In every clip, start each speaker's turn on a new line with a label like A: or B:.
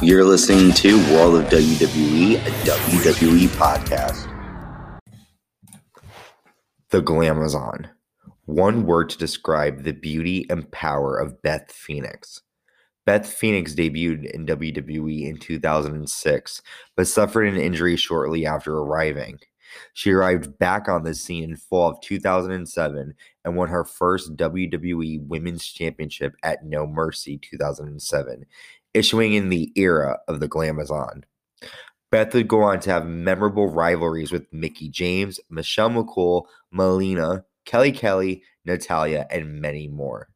A: You're listening to World of WWE, a WWE podcast. The Glamazon. One word to describe the beauty and power of Beth Phoenix. Beth Phoenix debuted in WWE in 2006, but suffered an injury shortly after arriving. She arrived back on the scene in fall of 2007 and won her first WWE Women's Championship at No Mercy 2007, issuing in the era of the Glamazon. Beth would go on to have memorable rivalries with Mickie James, Michelle McCool, Melina, Kelly Kelly, Natalya, and many more.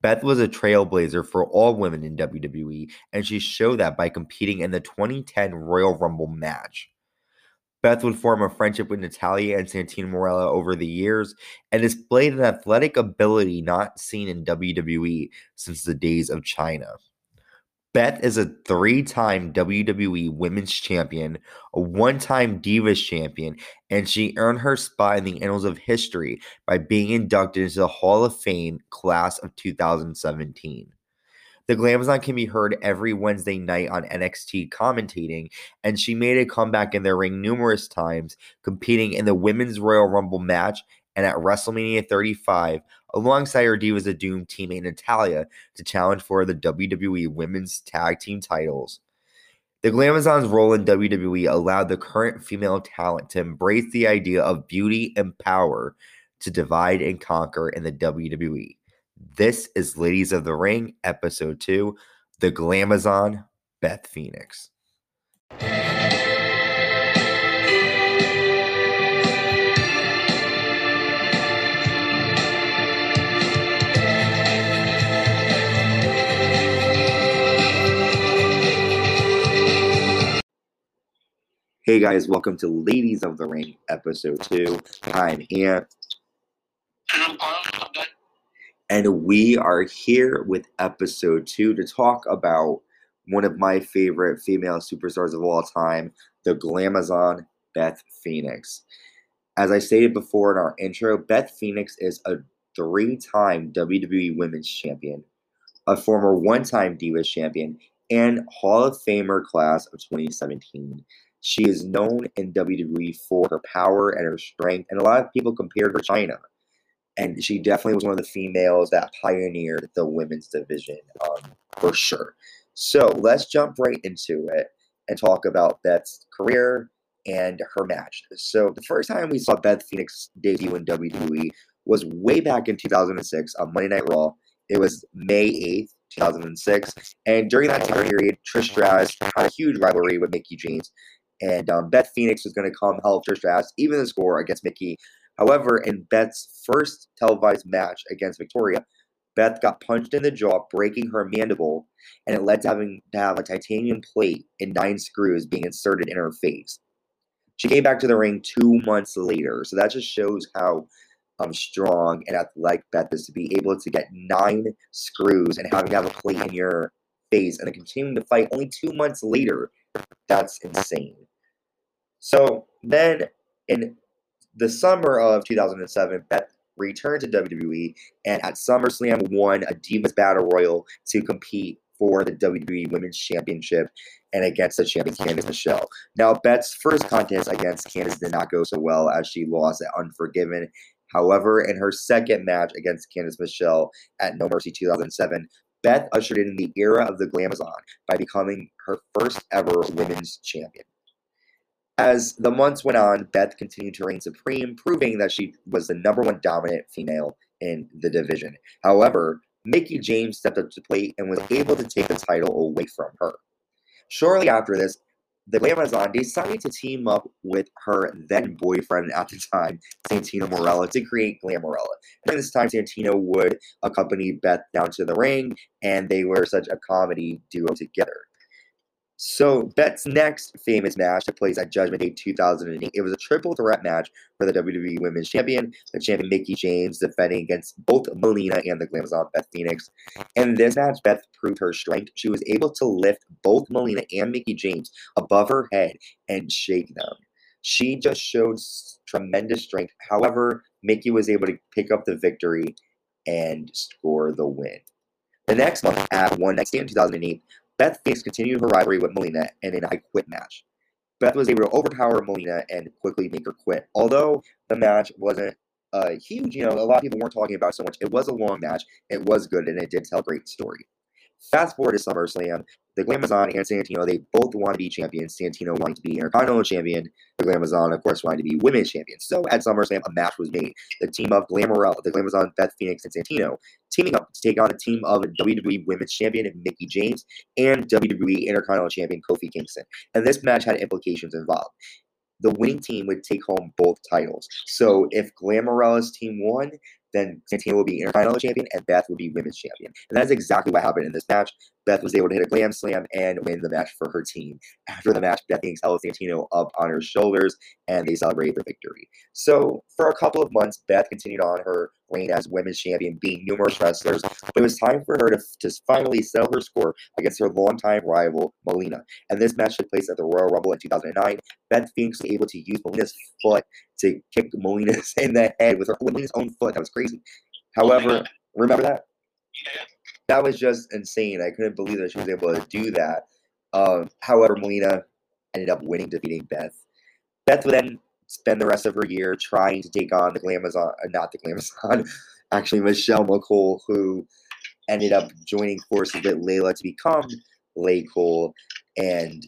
A: Beth was a trailblazer for all women in WWE, and she showed that by competing in the 2010 Royal Rumble match. Beth would form a friendship with Natalya and Santino Marella over the years and displayed an athletic ability not seen in WWE since the days of Chyna. Beth is a three time WWE Women's Champion, a one time Divas Champion, and she earned her spot in the annals of history by being inducted into the Hall of Fame class of 2017. The Glamazon can be heard every Wednesday night on NXT commentating, and she made a comeback in the ring numerous times, competing in the Women's Royal Rumble match and at WrestleMania 35 alongside her Divas of Doom teammate Natalya to challenge for the WWE Women's Tag Team titles. The Glamazon's role in WWE allowed the current female talent to embrace the idea of beauty and power to divide and conquer in the WWE. This is Ladies of the Ring, Episode 2 The Glamazon, Beth Phoenix. Hey guys, welcome to Ladies of the Ring, Episode 2. I'm Ant. And we are here with Episode 2 to talk about one of my favorite female superstars of all time, the Glamazon, Beth Phoenix. As I stated before in our intro, Beth Phoenix is a three time WWE Women's Champion, a former one time Divas Champion, and Hall of Famer class of 2017. She is known in WWE for her power and her strength, and a lot of people compared her to Chyna. And she definitely was one of the females that pioneered the women's division um, for sure. So let's jump right into it and talk about Beth's career and her match. So the first time we saw Beth Phoenix debut in WWE was way back in 2006 on Monday Night Raw. It was May 8th, 2006. And during that time period, Trish Stratus had a huge rivalry with Mickie James and um, Beth Phoenix was going to come help Trish Stratus even the score against Mickie. However, in Beth's first televised match against Victoria, Beth got punched in the jaw, breaking her mandible, and it led to having to have a titanium plate and nine screws being inserted in her face. She came back to the ring two months later, so that just shows how um, strong and athletic Beth is to be able to get nine screws and having to have a plate in your face and then continuing to fight only two months later. That's insane. So then in the summer of 2007, Beth returned to WWE and at SummerSlam won a Divas Battle Royal to compete for the WWE Women's Championship and against the champion Candice Michelle. Now, Beth's first contest against Candice did not go so well as she lost at Unforgiven. However, in her second match against Candice Michelle at No Mercy 2007, Beth ushered in the era of the Glamazon by becoming her first ever women's champion. As the months went on, Beth continued to reign supreme, proving that she was the number one dominant female in the division. However, Mickie James stepped up to the plate and was able to take the title away from her. Shortly after this, the Glamazon decided to team up with her then boyfriend at the time, Santino Marella, to create Glamorella. And this time, Santino would accompany Beth down to the ring, and they were such a comedy duo together. So Beth's next famous match took place at Judgment Day 2008. It was a triple threat match for the WWE Women's Champion, the champion Mickie James defending against both Melina and the Glamazon Beth Phoenix. And in this match, Beth proved her strength. She was able to lift both Melina and Mickie James above her head and shake them. She just showed tremendous strength. However, Mickie was able to pick up the victory and score the win. The next month, at One Night Stand 2008, Beth Phoenix continued her rivalry with Melina in an I Quit match. Beth was able to overpower Melina and quickly make her quit. Although the match wasn't uh, huge, you know, a lot of people weren't talking about so much. It was a long match. It was good, and it did tell a great story. Fast forward to SummerSlam, the Glamazon and Santino, they both want to be champions. Santino wanting to be Intercontinental Champion. The Glamazon, of course, wanted to be Women's Champion. So at SummerSlam, a match was made. The team of Glamorella, the Glamazon, Beth Phoenix, and Santino teaming up to take on a team of WWE Women's Champion Mickie James and WWE Intercontinental Champion Kofi Kingston. And this match had implications involved. The winning team would take home both titles. So if Glamorella's team won, then Santino will be Intercontinental Champion and Beth will be Women's Champion. And that's exactly what happened in this match. Beth was able to hit a glam slam and win the match for her team. After the match, Beth hangs held Santino up on her shoulders and they celebrate their victory. So for a couple of months, Beth continued on her reign as women's champion, beating numerous wrestlers. But it was time for her to, to finally settle her score against her longtime rival, Melina. And this match took place at the Royal Rumble in 2009. Beth Phoenix was able to use Melina's foot to kick Melina's in the head with her Melina's own foot. That was crazy. However, remember that? That was just insane. I couldn't believe that she was able to do that. Um, however, Melina ended up winning, defeating Beth. Beth would then spend the rest of her year trying to take on the Glamazon, uh, not the Glamazon, actually Michelle McCool, who ended up joining forces with Layla to become Laycool, and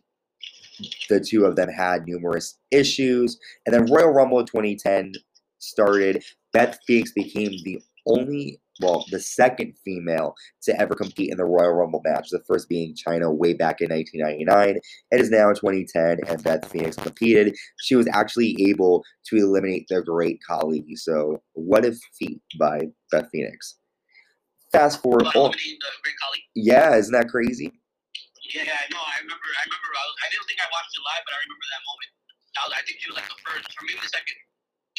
A: the two of them had numerous issues. And then Royal Rumble 2010 started. Beth Phoenix became the only well, the second female to ever compete in the Royal Rumble match, the first being Chyna way back in 1999. It is now 2010, and Beth Phoenix competed. She was actually able to eliminate the Great Khali. So, what a feat by Beth Phoenix. Fast forward.
B: Oh,
A: yeah, isn't that crazy?
B: Yeah, no, I remember. I remember. I, was, I didn't think I watched it live, but I remember that moment. I, was, I think she was like the first, or maybe the second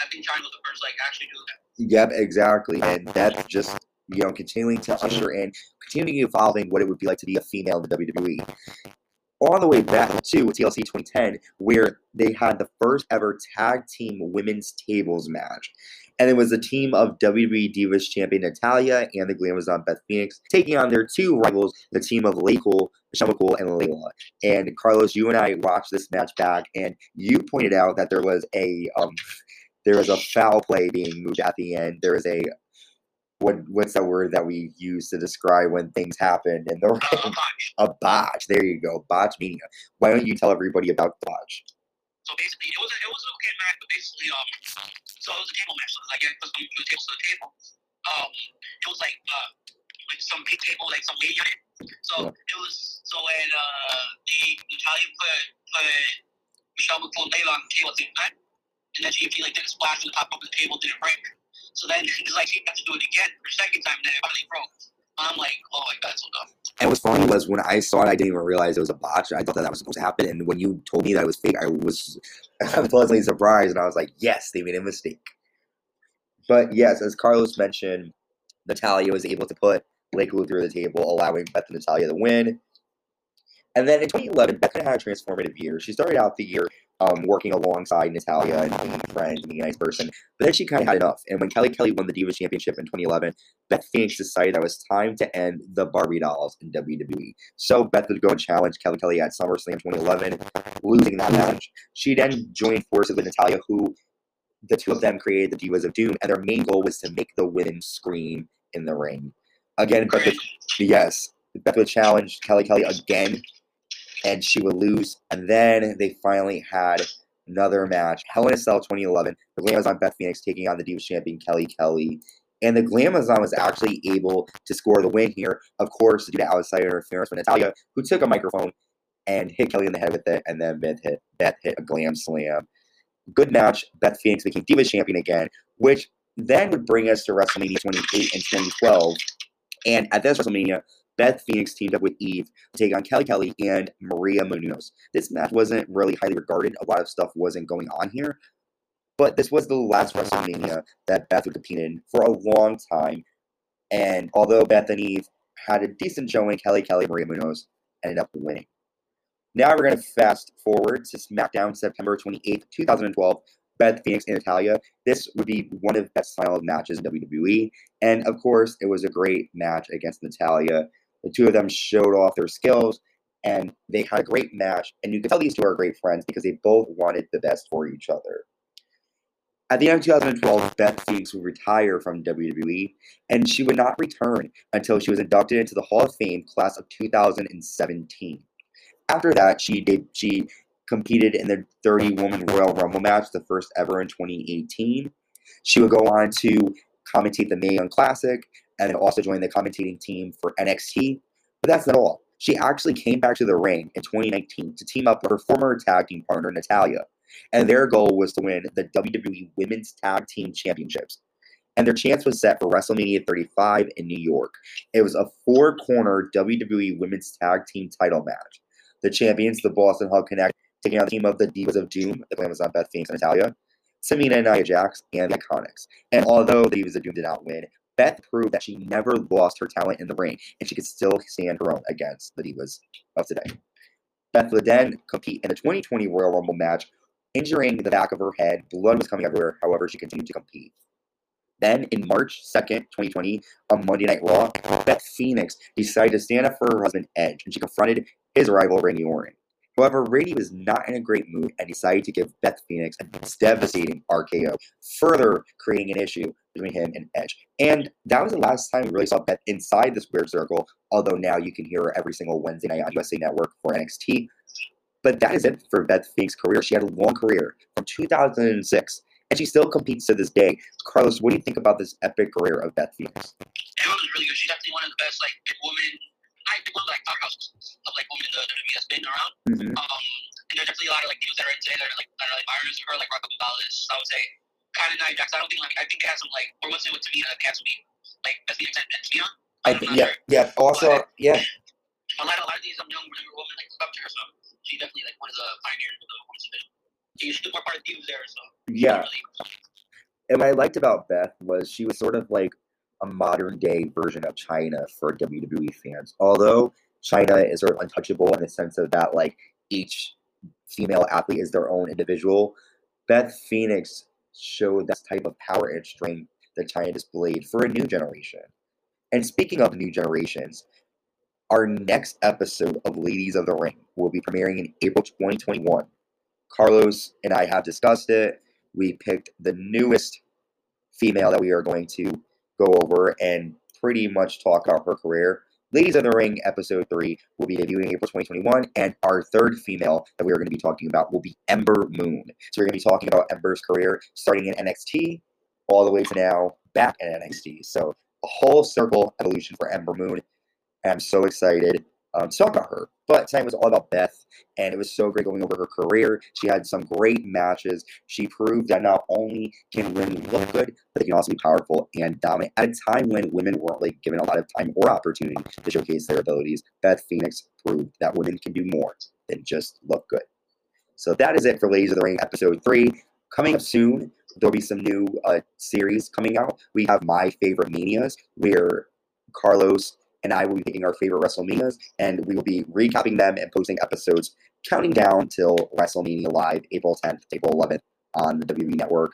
B: I think Chyna was the first like actually do that.
A: Yep, exactly, and that's just you know continuing to usher in, continuing evolving what it would be like to be a female in the WWE. On the way back to TLC 2010, where they had the first ever tag team women's tables match. And it was the team of WWE Divas champion Natalya and the Glamazon Beth Phoenix taking on their two rivals, the team of Laycool, Michelle McCool, and Layla. And Carlos, you and I watched this match back, and you pointed out that there was a um, there was a foul play being moved at the end. There was a what what's that word that we use to describe when things happen in the ring? a botch. There you go, Botchamania. Why don't you tell everybody about the botch?
B: So basically, it was a, it was an okay match, but basically, um, so it was a table match. So like, yeah, because you tables to the table. Um, it was like uh, like some big table, like some lady on it. So yeah. it was so when uh, the Italian put put Michelle Layla on the table at the time and then she, he like did a splash on the top of the table, didn't break. So then he's like, he had to do it again for second time, and then it finally broke. I'm like, oh my god, so dumb.
A: And what's funny was when I saw it, I didn't even realize it was a botch. I thought that, that was supposed to happen, and when you told me that it was fake, I was pleasantly surprised, and I was like, yes, they made a mistake. But yes, as Carlos mentioned, Natalya was able to put Laycool through the table, allowing Beth and Natalya to win. And then in 2011, Beth had a transformative year. She started out the year um, working alongside Natalya and being friends and being a nice person. But then she kind of had enough. And when Kelly Kelly won the Divas Championship in 2011, Beth Phoenix decided that it was time to end the Barbie dolls in WWE. So Beth would go and challenge Kelly Kelly at SummerSlam 2011, losing that match. She then joined forces with Natalya, who the two of them created the Divas of Doom, and their main goal was to make the women scream in the ring. Again, would, yes, Beth would challenge Kelly Kelly again and she would lose. And then they finally had another match. Hell in a Cell 2011. The Glamazon Beth Phoenix taking on the Divas champion Kelly Kelly. And the Glamazon was actually able to score the win here, of course, due to outside interference from Natalya, who took a microphone and hit Kelly in the head with it, and then Beth hit Beth hit a glam slam. Good match. Beth Phoenix became Divas champion again, which then would bring us to WrestleMania 28 and 2012. And at this WrestleMania, Beth Phoenix teamed up with Eve to take on Kelly Kelly and Maria Menounos. This match wasn't really highly regarded. A lot of stuff wasn't going on here. But this was the last WrestleMania that Beth would compete in for a long time. And although Beth and Eve had a decent showing, Kelly Kelly Maria Menounos ended up winning. Now we're going to fast forward to SmackDown September 28th, 2012. Beth Phoenix and Natalya. This would be one of Beth's final matches in WWE. And of course, it was a great match against Natalya. The two of them showed off their skills, and they had a great match. And you can tell these two are great friends because they both wanted the best for each other. At the end of 2012, Beth Phoenix would retire from WWE, and she would not return until she was inducted into the Hall of Fame class of 2017. After that, she did she competed in the 30 woman Royal Rumble match, the first ever in 2018. She would go on to commentate the Mae Young Classic and then also join the commentating team for NXT. But that's not all. She actually came back to the ring in 2019 to team up with her former tag team partner, Natalya. And their goal was to win the WWE Women's Tag Team Championships. And their chance was set for WrestleMania 35 in New York. It was a four corner WWE Women's Tag Team title match. The champions, the Boss 'n' Hug Connection, taking on the team of the Divas of Doom, the Glamazon Beth Phoenix and Natalya, Tamina and Nia Jax, and the Iconics. And although the Divas of Doom did not win, Beth proved that she never lost her talent in the ring, and she could still stand her own against the Divas of today. Beth would then compete in the 2020 Royal Rumble match, injuring the back of her head. Blood was coming everywhere. However, she continued to compete. Then, in March 2nd, 2020, on Monday Night Raw, Beth Phoenix decided to stand up for her husband Edge, and she confronted his rival Randy Orton. However, Randy was not in a great mood and decided to give Beth Phoenix a devastating RKO, further creating an issue between him and Edge. And that was the last time we really saw Beth inside this weird circle, although now you can hear her every single Wednesday night on USA Network for NXT. But that is it for Beth Phoenix's career. She had a long career from 2006, and she still competes to this day. Carlos, what do you think about this epic career of Beth Phoenix?
B: It was really good. She's definitely one of the best like women. I think one of like powerhouses of like women in the WWE has been around.
A: Mm-hmm.
B: Um, and there's definitely a lot of like people that are today that are like that are like admirers of her, like Raquel Gonzalez. I would say kind of Nia Jax. I don't think like I think they have some like or what's it with Tamina? They have some like Beth Phoenix and and Tamina.
A: I think, yeah, yeah. Also, yeah,
B: A lot, of, a lot of these um, young younger women like look up to her, so she's definitely like one of the pioneers of the women's division. She's still more part of the teams there, so
A: yeah.
B: really,
A: And what I liked about Beth was she was sort of like a modern day version of Chyna for WWE fans. Although Chyna is sort of untouchable in the sense of that, like each female athlete is their own individual. Beth Phoenix showed that type of power and strength that Chyna displayed for a new generation. And speaking of new generations, our next episode of Ladies of the Ring will be premiering in April 2021. Carlos and I have discussed it. We picked the newest female that we are going to go over and pretty much talk about her career. Ladies of the Ring episode 3 will be debuting April 2021, and our third female that we are going to be talking about will be Ember Moon. So we're going to be talking about Ember's career starting in NXT all the way to now back in NXT. So a whole circle evolution for Ember Moon. And I'm so excited um, about her. But tonight was all about Beth, and it was so great going over her career. She had some great matches. She proved that not only can women look good, but they can also be powerful and dominant. At a time when women weren't like given a lot of time or opportunity to showcase their abilities, Beth Phoenix proved that women can do more than just look good. So that is it for Ladies of the Ring episode three. Coming up soon, there'll be some new uh, series coming out. We have My Favorite Manias, where Carlos and I will be picking our favorite WrestleManias, and we will be recapping them and posting episodes counting down till WrestleMania Live, April 10th, April 11th on the WWE Network.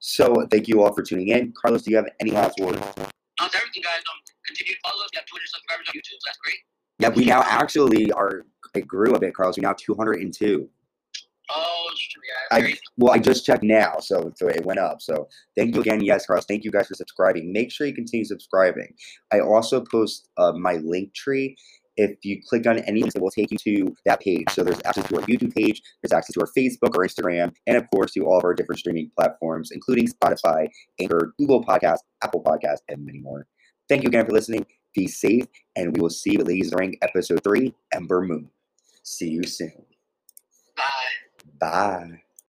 A: So thank you all for tuning in. Carlos, do you have any last words?
B: that's everything, guys. Um, continue to follow us. We have 200 subscribers on YouTube. That's great.
A: Yeah, we now actually are. It grew a bit, Carlos. We now 202.
B: Oh, true. Yeah,
A: I, well, I just checked now, so so it went up. So thank you again, yes, Carlos. Thank you guys for subscribing. Make sure you continue subscribing. I also post uh, my link tree. If you click on any link, it will take you to that page. So there's access to our YouTube page, there's access to our Facebook or Instagram, and of course to all of our different streaming platforms, including Spotify, Anchor, Google Podcast, Apple Podcast, and many more. Thank you again for listening. Be safe, and we will see you at Ladies Ring episode three, Ember Moon. See you soon. Bye.